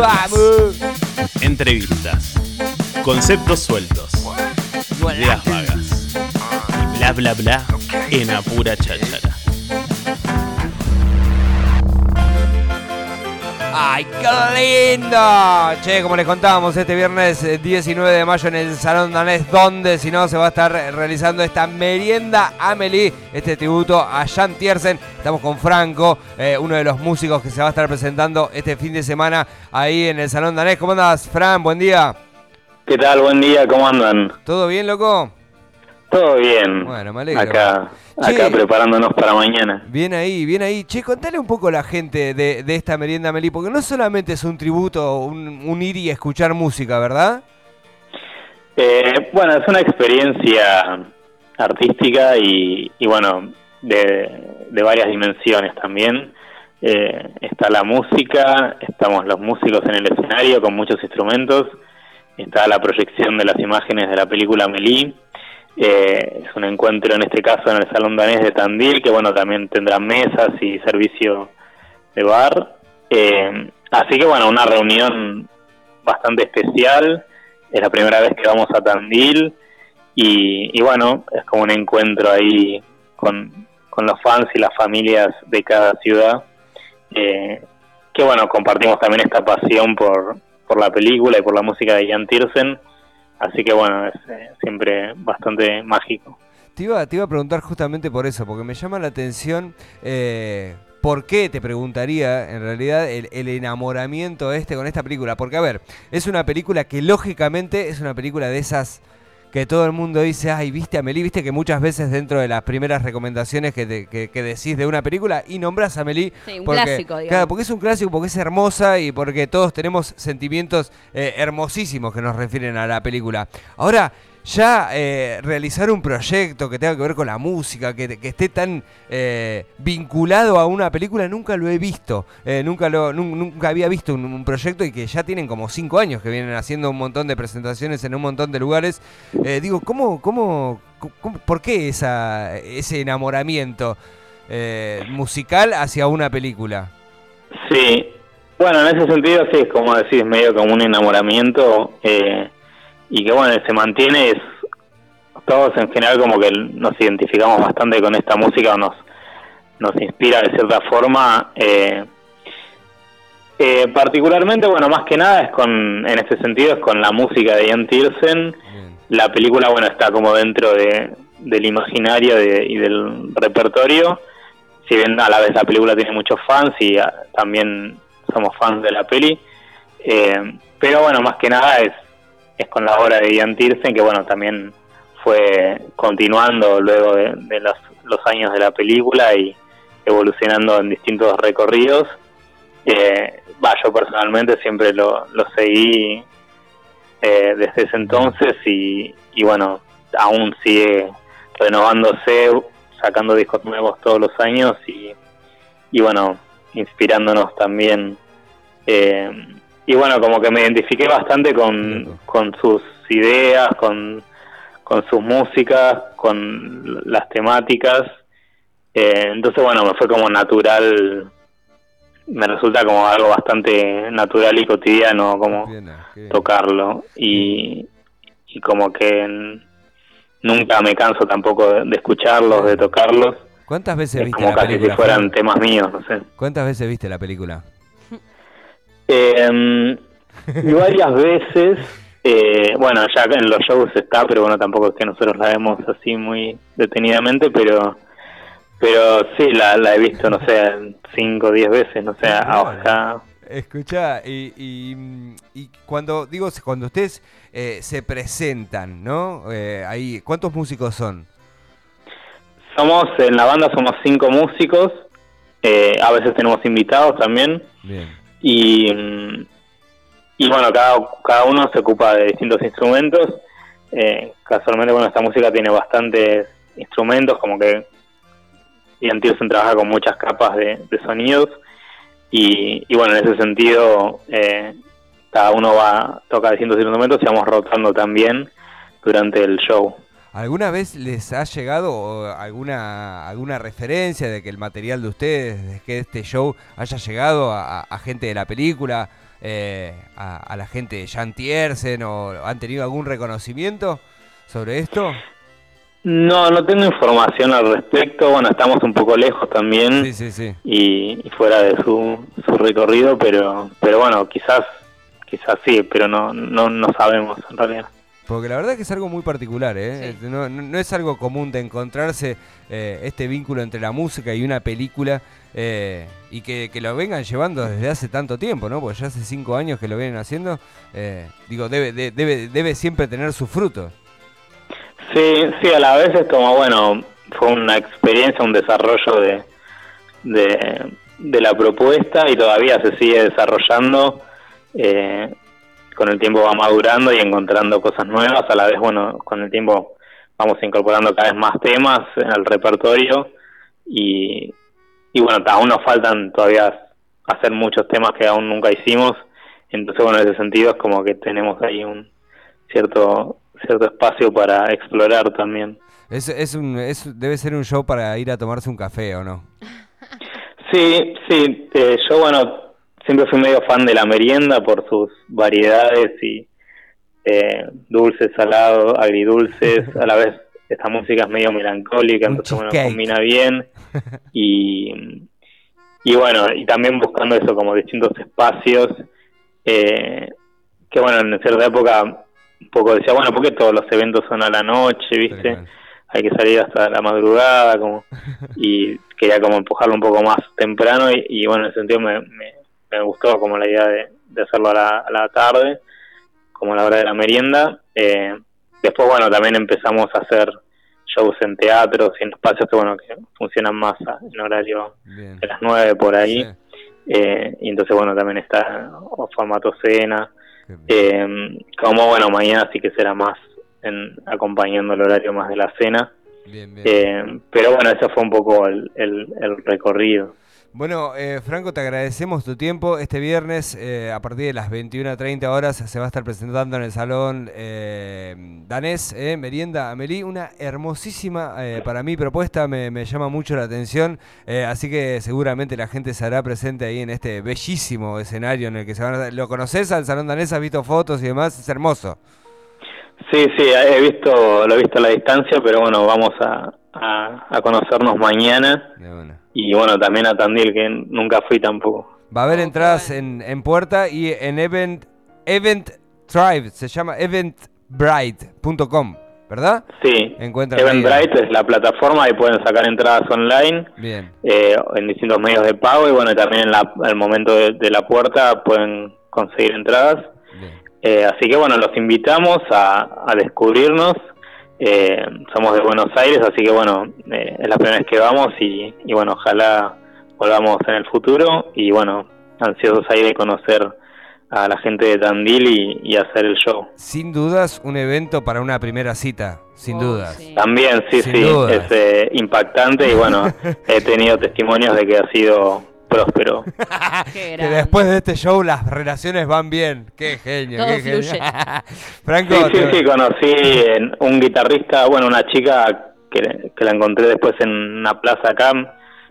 Vamos. Entrevistas. Conceptos sueltos. Ideas vagas. Y bla bla bla en apura cháchara. ¡Ay, qué lindo! Che, como les contábamos, este viernes eh, 19 de mayo en el Salón Danés, donde si no se va a estar realizando esta merienda Amelie, este tributo a Jan Tiersen. Estamos con Franco, eh, uno de los músicos que se va a estar presentando este fin de semana ahí en el Salón Danés. ¿Cómo andas, Fran? Buen día. ¿Qué tal? Buen día, ¿cómo andan? ¿Todo bien, loco? Todo bien. Bueno, me alegro. Acá, Che. acá preparándonos para mañana. Bien ahí, bien ahí. Che, contale un poco a la gente de, de esta merienda Amelie, porque no solamente es un tributo, un, un ir y escuchar música, ¿verdad? Eh, bueno, es una experiencia artística y, y bueno, de, de varias dimensiones también. Eh, está la música, estamos los músicos en el escenario con muchos instrumentos, está la proyección de las imágenes de la película Amélie. Eh, es un encuentro en este caso en el Salón Danés de Tandil, que bueno, también tendrá mesas y servicio de bar. Eh, así que bueno, una reunión bastante especial. Es la primera vez que vamos a Tandil y, y bueno, es como un encuentro ahí con, con los fans y las familias de cada ciudad. Eh, que bueno, compartimos también esta pasión por, por la película y por la música de Jan Tiersen. Así que bueno, es eh, siempre bastante mágico. Te iba, te iba a preguntar justamente por eso, porque me llama la atención eh, por qué, te preguntaría, en realidad, el, el enamoramiento este con esta película. Porque, a ver, es una película que lógicamente es una película de esas que todo el mundo dice, ay, viste a Amelie, viste que muchas veces dentro de las primeras recomendaciones que, te- que, que decís de una película y nombras a Amelie. Sí, un porque, clásico, digamos. Claro, porque es un clásico, porque es hermosa y porque todos tenemos sentimientos eh, hermosísimos que nos refieren a la película. Ahora, ya eh, realizar un proyecto que tenga que ver con la música, que, esté tan eh, vinculado a una película, nunca lo he visto. Eh, nunca, lo, nun- nunca había visto un, proyecto y que ya tienen como cinco años que vienen haciendo un montón de presentaciones en un montón de lugares. Eh, digo, ¿cómo, cómo, cómo- por qué esa, ese enamoramiento eh, musical hacia una película? Sí, bueno, en ese sentido sí, es como decís, medio como un enamoramiento eh, y que bueno, se mantiene, es, todos en general como que nos identificamos bastante con esta música o nos, nos inspira de cierta forma. Eh, eh, particularmente, bueno, más que nada es con, en ese sentido, es con la música de Jan Tiersen. Bien. La película, bueno, está como dentro de, del imaginario de- y del repertorio. Si bien a la vez la película tiene muchos fans y ah, también somos fans de la peli. Eh, pero bueno, más que nada es, es con la obra de Ian Tiersen, que bueno, también fue continuando luego de, de los, años de la película y evolucionando en distintos recorridos. Eh, va, yo personalmente siempre lo, lo seguí eh, desde ese entonces y, y bueno, aún sigue renovándose, sacando discos nuevos todos los años y, y bueno, inspirándonos también. Eh, y bueno, como que me identifiqué bastante con, con sus ideas, con, con sus músicas, con las temáticas. Eh, entonces, bueno, me fue como natural, me resulta como algo bastante natural y cotidiano, como Bien, qué bien. tocarlo y, y como que nunca me canso tampoco de, de escucharlos, de tocarlos. ¿Cuántas veces Es viste como la casi película? si fueran temas míos, no sé. ¿Cuántas veces viste la película? Eh, y varias veces, eh, bueno, ya en los shows está, pero bueno, tampoco es que nosotros la vemos así muy detenidamente, pero pero sí, la, la he visto, no sé, cinco o diez veces, no sé, acá. Escucha, y, y, y cuando digo, cuando ustedes eh, se presentan, ¿no? Eh, ahí, ¿cuántos músicos son? Somos, en la banda somos cinco músicos, eh, a veces tenemos invitados también, Bien. Y, y bueno, cada, cada uno se ocupa de distintos instrumentos. Eh, casualmente, bueno, esta música tiene bastantes instrumentos, como que Ian Tiersen trabaja con muchas capas de, de sonidos. Y, y bueno, en ese sentido, eh, cada uno va toca distintos instrumentos y vamos rotando también durante el show. ¿Alguna vez les ha llegado alguna alguna referencia de que el material de ustedes, de que este show haya llegado a, a- a gente de la película? eh, a, la gente de Jan Tiersen o han tenido algún reconocimiento sobre esto? No, no tengo información al respecto. Bueno, estamos un poco lejos también sí, sí, sí. Y, fuera de su, su recorrido, pero pero bueno, quizás quizás sí, pero no no no sabemos en realidad. Porque la verdad es que es algo muy particular, ¿eh? No, no, es algo común de encontrarse eh, este vínculo entre la música y una película eh, y que, lo vengan llevando desde hace tanto tiempo, ¿no? Porque ya hace cinco años que lo vienen haciendo. Eh, digo, debe, debe, debe siempre tener su fruto. Sí, sí, a la vez es como, bueno, fue una experiencia, un desarrollo de, de, de la propuesta y todavía se sigue desarrollando. Eh, con el tiempo va madurando y encontrando cosas nuevas, a la vez, bueno, con el tiempo vamos incorporando cada vez más temas al repertorio y, y bueno, aún nos faltan todavía hacer muchos temas que aún nunca hicimos, entonces bueno, en ese sentido es como que tenemos ahí un cierto cierto espacio para explorar también. Es, es un, es, debe ser un show para ir a tomarse un café, ¿o no? Sí, sí, eh, yo bueno, siempre fui medio fan de la merienda por sus variedades y eh, dulces, salados, agridulces, a la vez esta música es medio melancólica, entonces bueno, combina bien. Y, y bueno, y también buscando eso como distintos espacios eh, que bueno, en cierta época un poco decía, bueno, porque todos los eventos son a la noche, viste? Hay que salir hasta la madrugada, como y quería como empujarlo un poco más temprano y, y bueno, en ese sentido me me gustó como la idea de, hacerlo a la, tarde, como a la hora de la merienda. Eh, después, bueno, también empezamos a hacer shows en teatros y en espacios que, bueno, que funcionan más en horario de las nueve por ahí. Eh, y entonces, bueno, también está o formato cena. Eh, como, bueno, mañana sí que será más en, acompañando el horario más de la cena. pero bueno, ese fue un poco el, el recorrido. Bueno, eh, Franco, te agradecemos tu tiempo. Este viernes, eh, a partir de las 21.30 horas, se va a estar presentando en el salón eh, danés, Merienda Amelie. Una hermosísima, para mí, propuesta. Me, llama mucho la atención. así que seguramente la gente se presente ahí en este bellísimo escenario en el que se van a... ¿Lo conoces al salón danés? ¿Has visto fotos y demás? Es hermoso. Sí, sí, he visto, lo he visto a la distancia, pero bueno, vamos a, a, conocernos mañana. Y bueno, también a Tandil, que nunca fui tampoco. Va a haber entradas en, en puerta y en Event, Event Tribe, se llama eventbrite.com, ¿verdad? Sí, Eventbrite es la plataforma y pueden sacar entradas online Bien. Eh, en distintos medios de pago y bueno, también en la, el momento de, la puerta pueden conseguir entradas. Eh, así que bueno, los invitamos a, a descubrirnos eh, somos de Buenos Aires, así que bueno, eh, es la primera vez que vamos y, bueno, ojalá volvamos en el futuro y bueno, ansiosos ahí de conocer a la gente de Tandil y, hacer el show. Sin dudas, un evento para una primera cita, sin oh, dudas. También, sí, sí, es eh, impactante y bueno, he tenido testimonios de que ha sido próspero. que después de este show las relaciones van bien. Qué genio, qué genio. Franco. Sí, sí, sí, conocí un guitarrista, bueno, una chica que, la encontré después en una plaza acá,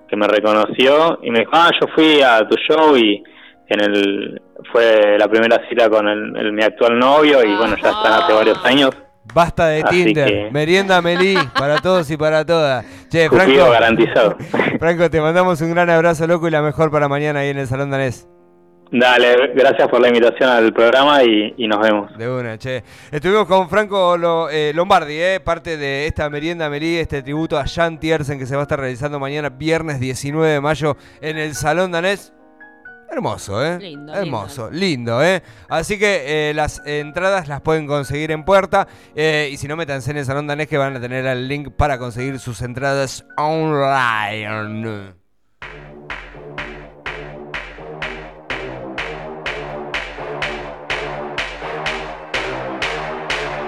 que me reconoció y me dijo, ah, yo fui a tu show y en el fue la primera cita con el, mi actual novio y bueno, ya están hace varios años. Basta de Tinder, merienda Melí para todos y para todas. Che, Franco, garantizado. Franco, te mandamos un gran abrazo loco y la mejor para mañana ahí en el Salón Danés. Dale, gracias por la invitación al programa y, nos vemos. De una, che. Estuvimos con Franco eh, Lombardi, eh, parte de esta merienda Melí, este tributo a Jan Tiersen que se va a estar realizando mañana, viernes 19 de mayo, en el Salón Danés. Hermoso, ¿eh? Lindo. Hermoso, lindo, ¿eh? Así que eh, las entradas las pueden conseguir en puerta. Eh, y si no, métanse en el Salón Danés que van a tener el link para conseguir sus entradas online.